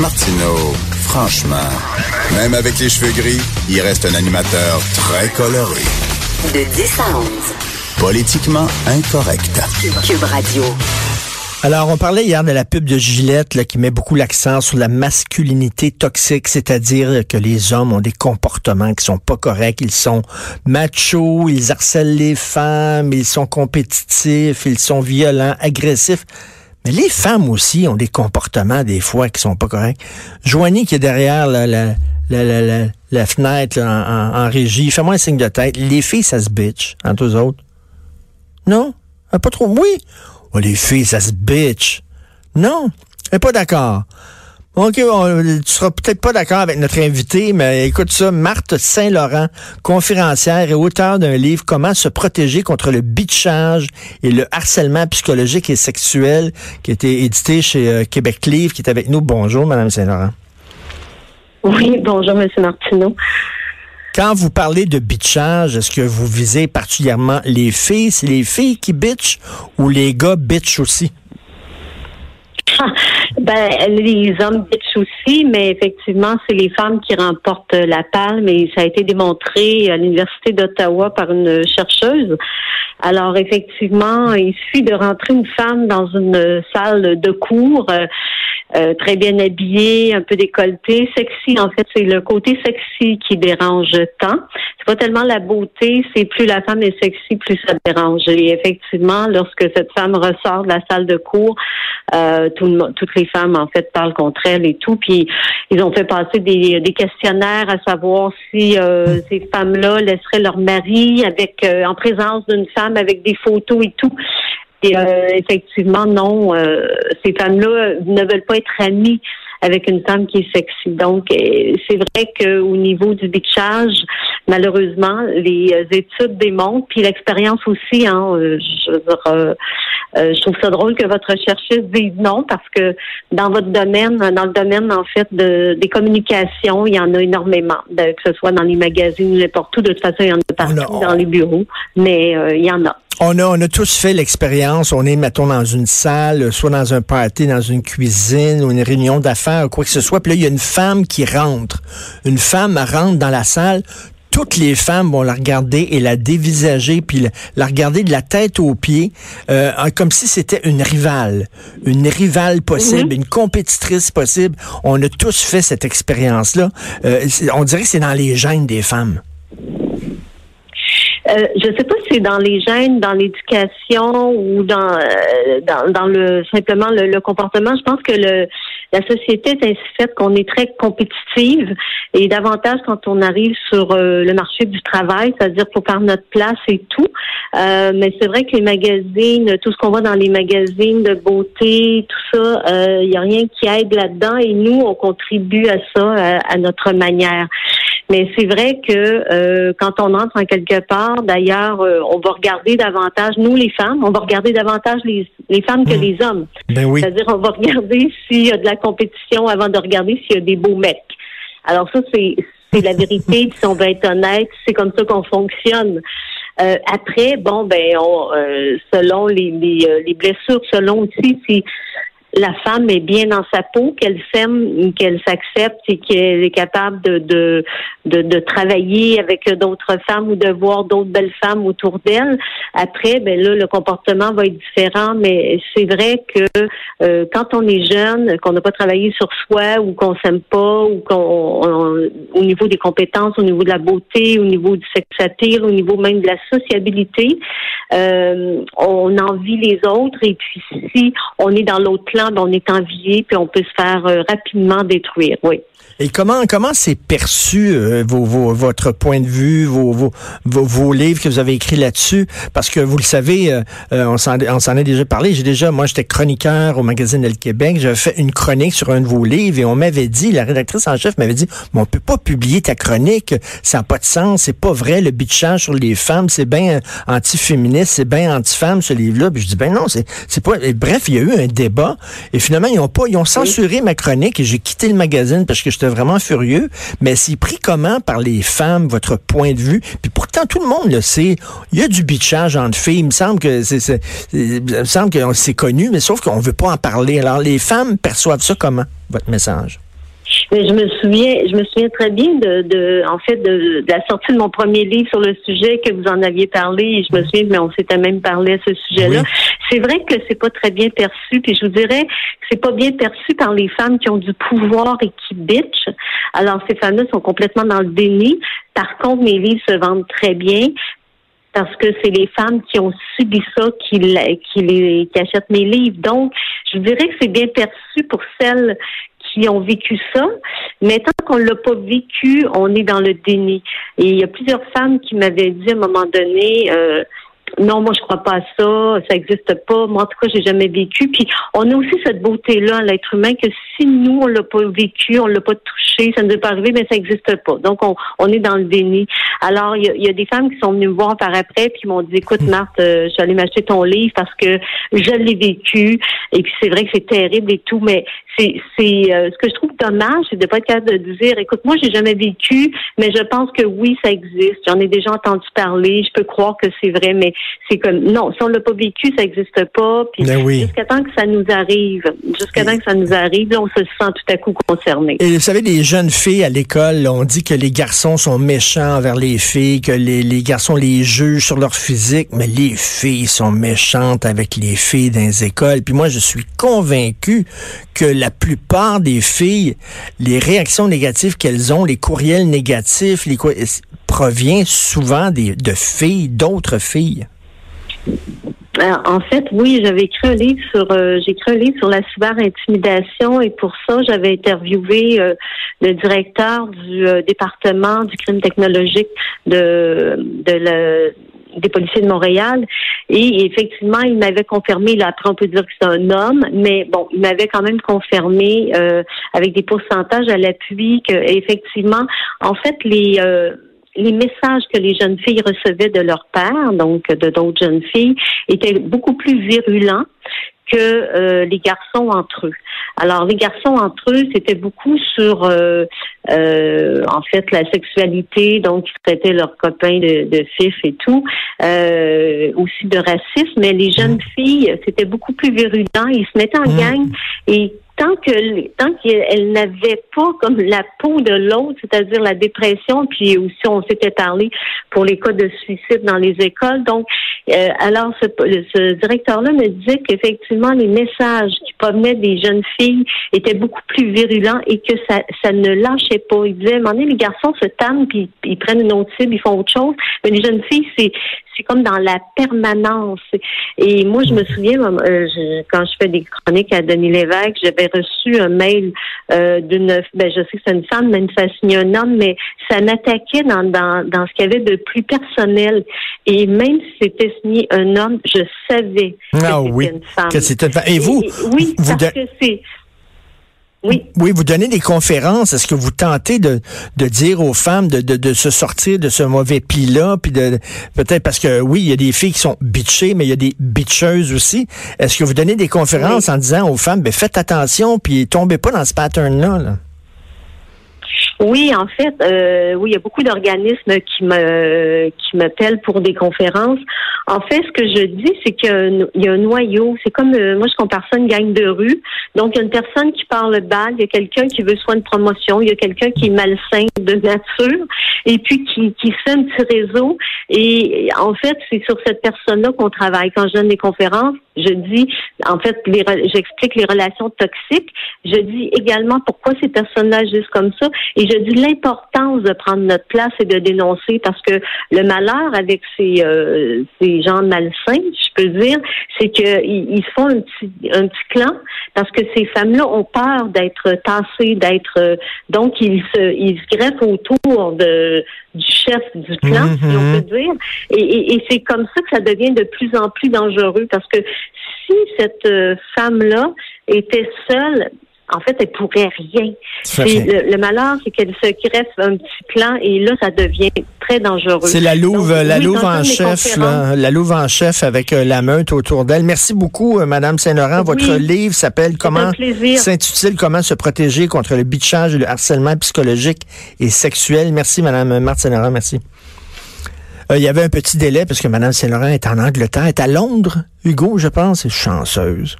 Martineau, franchement, même avec les cheveux gris, il reste un animateur très coloré. De 10 à 11. Politiquement incorrect. Cube Radio. Alors, on parlait hier de la pub de Gillette là, qui met beaucoup l'accent sur la masculinité toxique, c'est-à-dire que les hommes ont des comportements qui sont pas corrects, ils sont machos, ils harcèlent les femmes, ils sont compétitifs, ils sont violents, agressifs. Mais les femmes aussi ont des comportements des fois qui sont pas corrects. Joanie qui est derrière la, la, la, la fenêtre en, régie, fais-moi un signe de tête. Les filles, ça se bitch entre eux autres. Non? Ah, pas trop. Oui. Oh, les filles, ça se bitch. Non, elle n'est pas d'accord. OK, tu seras peut-être pas d'accord avec notre invité, mais écoute ça, Marthe Saint-Laurent, conférencière et auteure d'un livre Comment se protéger contre le bitchage et le harcèlement psychologique et sexuel, qui a été édité chez euh, Québec Livre, qui est avec nous. Bonjour, Madame Saint-Laurent. Oui, bonjour, Monsieur Martineau. Quand vous parlez de bitchage, est-ce que vous visez particulièrement les filles? C'est les filles qui bitchent ou les gars bitchent aussi? ben, les hommes bitchent aussi, mais effectivement, c'est les femmes qui remportent la palme et ça a été démontré à l'Université d'Ottawa par une chercheuse. Alors, effectivement, il suffit de rentrer une femme dans une salle de cours. Euh, euh, très bien habillée, un peu décolletée, sexy. En fait, c'est le côté sexy qui dérange tant. Pas tellement la beauté, c'est plus la femme est sexy, plus ça dérange. Et effectivement, lorsque cette femme ressort de la salle de cours, euh, tout toutes les femmes en fait parlent contre elle et tout. Puis ils ont fait passer des, des questionnaires à savoir si euh, ces femmes-là laisseraient leur mari avec en présence d'une femme avec des photos et tout. Et euh, effectivement, non, euh, ces femmes-là ne veulent pas être amies avec une femme qui est sexy. Donc, euh, c'est vrai qu'au niveau du bitchage, malheureusement, les études démontrent, puis l'expérience aussi, hein, je, veux dire, je trouve ça drôle que votre chercheuse dise non, parce que dans votre domaine, dans le domaine, en fait, de, des communications, il y en a énormément, que ce soit dans les magazines ou n'importe où. De toute façon, il y en a partout dans les bureaux, mais il y en a. On a, on a tous fait l'expérience. On est, mettons, dans une salle, soit dans un party, dans une cuisine ou une réunion d'affaires ou quoi que ce soit. Puis là, il y a une femme qui rentre. Une femme rentre dans la salle. Toutes les femmes vont la regarder et la dévisager, puis la, regarder de la tête aux pieds, euh, comme si c'était une rivale. Une rivale possible, mhm. une compétitrice possible. On a tous fait cette expérience-là. Euh, on dirait que c'est dans les gènes des femmes. Euh, je ne sais pas si c'est dans les gènes, dans l'éducation ou dans, euh, dans, dans le simplement le, comportement. Je pense que le la société est ainsi faite qu'on est très compétitive et davantage quand on arrive sur euh, le marché du travail, c'est-à-dire pour faire notre place et tout. mais c'est vrai que les magazines, tout ce qu'on voit dans les magazines de beauté, tout ça, il n'y a rien qui aide là-dedans et nous, on contribue à ça à notre manière. Mais c'est vrai que euh, quand on entre en quelque part, d'ailleurs, euh, on va regarder davantage, nous les femmes, on va regarder davantage les, les femmes que hmm. les hommes. Ben oui. C'est-à-dire, on va regarder s'il y a de la compétition avant de regarder s'il y a des beaux mecs. Alors ça, c'est c'est la vérité. si on veut être honnête, c'est comme ça qu'on fonctionne. Euh, après, bon, ben, on, selon les, les, les, blessures, selon aussi si la femme est bien dans sa peau, qu'elle s'aime, qu'elle s'accepte et qu'elle est capable de, de, de, de travailler avec d'autres femmes ou de voir d'autres belles femmes autour d'elle. Après, ben là, le comportement va être différent, mais c'est vrai que euh, quand on est jeune, qu'on n'a pas travaillé sur soi ou qu'on s'aime pas ou qu'on au niveau des compétences, au niveau de la beauté, au niveau du sex attire, au niveau même de la sociabilité, euh, on envie les autres et puis si on est dans l'autre clan, on est envié, puis on peut se faire euh, rapidement détruire, oui. Et comment comment c'est perçu euh, votre point de vue, vos, vos, vos, livres que vous avez écrits là-dessus? Parce que vous le savez, euh, on s'en a déjà parlé. J'ai déjà, moi, j'étais chroniqueur au magazine Le Québec. J'avais fait une chronique sur un de vos livres et on m'avait dit, la rédactrice en chef m'avait dit, mais on peut pas publier ta chronique, ça n'a pas de sens, c'est pas vrai. Le bitchage sur les femmes, c'est bien anti-féministe, c'est bien anti-femme ce livre-là. Je dis ben non, c'est pas. bref, il y a eu un débat et finalement ils ont pas, ils ont censuré ma chronique et j'ai quitté le magazine parce que j'étais vraiment furieux, mais c'est pris comment par les femmes, votre point de vue? Puis pourtant, tout le monde le sait. Il y a du bitchage entre filles. Il me semble que c'est, il me semble que c'est connu, mais sauf qu'on veut pas en parler. Alors, les femmes perçoivent ça comment, votre message? Mais je me souviens, je me souviens très bien de, de en fait, de, la sortie de mon premier livre sur le sujet que vous en aviez parlé. Et je me souviens, mais on s'était même parlé à ce sujet-là. C'est vrai que c'est pas très bien perçu. Puis je vous dirais que c'est pas bien perçu par les femmes qui ont du pouvoir et qui bitchent. Alors ces femmes-là sont complètement dans le déni. Par contre, mes livres se vendent très bien parce que c'est les femmes qui ont subi ça qui, qui, les, qui achètent mes livres. Donc, je dirais que c'est bien perçu pour celles qui ont vécu ça, mais tant qu'on l'a pas vécu, on est dans le déni. Et il y a plusieurs femmes qui m'avaient dit à un moment donné, euh, non, moi je crois pas à ça, ça existe pas. Moi en tout cas, j'ai jamais vécu. Puis on a aussi cette beauté-là, l'être humain, que si nous on l'a pas vécu, on l'a pas touché, ça ne peut pas arriver, mais ça n'existe pas. Donc on, est dans le déni. Alors il y a, des femmes qui sont venues me voir par après puis m'ont dit, écoute. Marthe, euh, allée m'acheter ton livre parce que je l'ai vécu. Et puis c'est vrai que c'est terrible et tout, mais c'est c'est euh, ce que je trouve dommage, c'est de pas être capable de dire, écoute, moi j'ai jamais vécu, mais je pense que oui, ça existe. J'en ai déjà entendu parler. Je peux croire que c'est vrai, mais c'est comme non, si on l'a pas vécu, ça n'existe pas. Puis ben jusqu'à temps que ça nous arrive, jusqu'à temps que ça nous arrive, là, on se sent tout à coup concerné. Et vous savez, les jeunes filles à l'école, on dit que les garçons sont méchants envers les filles, que les, les garçons les jugent sur leur physique, mais les filles sont méchantes avec les filles dans les écoles. Puis moi, je suis convaincu que la plupart des filles, les réactions négatives qu'elles ont, les courriels négatifs, les provient souvent des, de filles, d'autres filles. Euh, en fait, oui, j'avais écrit un livre sur euh, j'ai écrit un livre sur la cyber-intimidation et pour ça, j'avais interviewé euh, le directeur du département du crime technologique de, de des policiers de Montréal. Et effectivement, il m'avait confirmé, là, après on peut dire que c'est un homme, mais bon, il m'avait quand même confirmé avec des pourcentages à l'appui que effectivement, en fait, les les messages que les jeunes filles recevaient de leur père, donc de d'autres jeunes filles, étaient beaucoup plus virulents que euh, les garçons entre eux. Alors les garçons entre eux, c'était beaucoup sur euh, euh, en fait la sexualité, donc ils traitaient leurs copains de, de fif et tout, aussi de racisme, mais les jeunes mmh. filles, c'était beaucoup plus virulent, ils se mettaient en mmh. gang et tant que tant qu'elle n'avait pas comme la peau de l'autre, c'est-à-dire la dépression, puis aussi on s'était parlé pour les cas de suicide dans les écoles. Donc, euh, alors ce, directeur-là me disait qu'effectivement les messages qui provenaient des jeunes filles étaient beaucoup plus virulents et que ça, ne lâchait pas. Il disait, les garçons se tannent puis ils prennent une autre cible, ils font autre chose, mais les jeunes filles, c'est c'est comme dans la permanence. Et moi, je me souviens, euh, quand je fais des chroniques à Denis Lévesque, j'avais reçu un mail euh, d'une, ben, je sais que c'est une femme, mais une fois un homme, mais ça m'attaquait dans, dans, dans ce qu'il y avait de plus personnel. Et même si c'était signé un homme, je savais que ah c'était une femme. Que c'était une femme. Et vous? oui, parce que c'est oui. Oui, vous donnez des conférences. Est-ce que vous tentez de, de dire aux femmes de, de, de se sortir de ce mauvais pli-là, puis de peut-être parce que oui, il y a des filles qui sont bitchées, mais il y a des bitcheuses aussi. Est-ce que vous donnez des conférences en disant aux femmes, ben faites attention, puis tombez pas dans ce pattern-là? là? Oui, en fait, euh, oui, il y a beaucoup d'organismes qui me qui m'appellent pour des conférences. En fait, ce que je dis, c'est qu'il y a un noyau. C'est comme euh, moi, je compare ça une gang de rue. Donc, il y a une personne qui parle bas, il y a quelqu'un qui veut soit une promotion, il y a quelqu'un qui est malsain de nature, et puis qui qui fait un petit réseau. Et en fait, c'est sur cette personne-là qu'on travaille. Quand je donne des conférences, je dis, en fait, j'explique les relations toxiques. Je dis également pourquoi ces personnes-là agissent comme ça. Et je dis l'importance de prendre notre place et de dénoncer parce que le malheur avec ces, euh, ces gens malsains, je peux dire, c'est qu'ils ils font un petit, un petit clan parce que ces femmes-là ont peur d'être tassées, d'être euh, donc ils se ils se greffent autour de du chef du clan, si on peut dire. Et, et- et c'est comme ça que ça devient de plus en plus dangereux parce que si cette euh, femme-là était seule, en fait, elle pourrait rien. Le, le malheur, c'est qu'elle se greffe un petit clan et là, ça devient très dangereux. C'est la Louve, Donc, la oui, Louve en chef, là, la Louve en chef avec euh, la meute autour d'elle. Merci beaucoup, euh, Madame Saint-Laurent. Votre Oui. livre s'appelle Comment s'intitule Comment se protéger contre le bitchage et le harcèlement psychologique et sexuel. Merci, Madame Marthe Saint-Laurent. Merci. Euh, il y avait un petit délai parce que Mme Saint-Laurent est en Angleterre, est à Londres, Hugo, je pense, est chanceuse.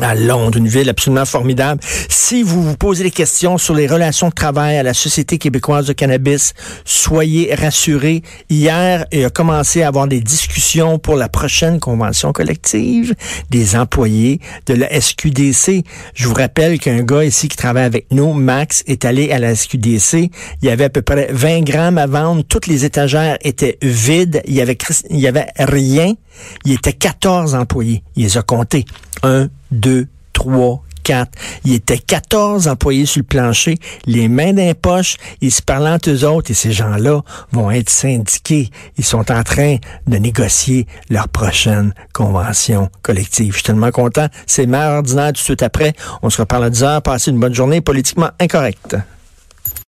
À Londres, une ville absolument formidable. Si vous vous posez des questions sur les relations de travail à la Société québécoise de cannabis, soyez rassurés. Hier, il a commencé à avoir des discussions pour la prochaine convention collective des employés de la SQDC. Je vous rappelle qu'un gars ici qui travaille avec nous, Max, est allé à la SQDC. Il y avait à peu près 20 grammes à vendre. Toutes les étagères étaient vides. Il y avait, il y avait rien. Il était 14 employés. Il les a comptés. Un, deux, trois, quatre. Il était 14 employés sur le plancher, les mains dans les poches, ils se parlent entre eux autres et ces gens-là vont être syndiqués. Ils sont en train de négocier leur prochaine convention collective. Je suis tellement content. C'est ordinaire tout de suite après. On se reparle à 10 heures. Passez une bonne journée politiquement incorrecte.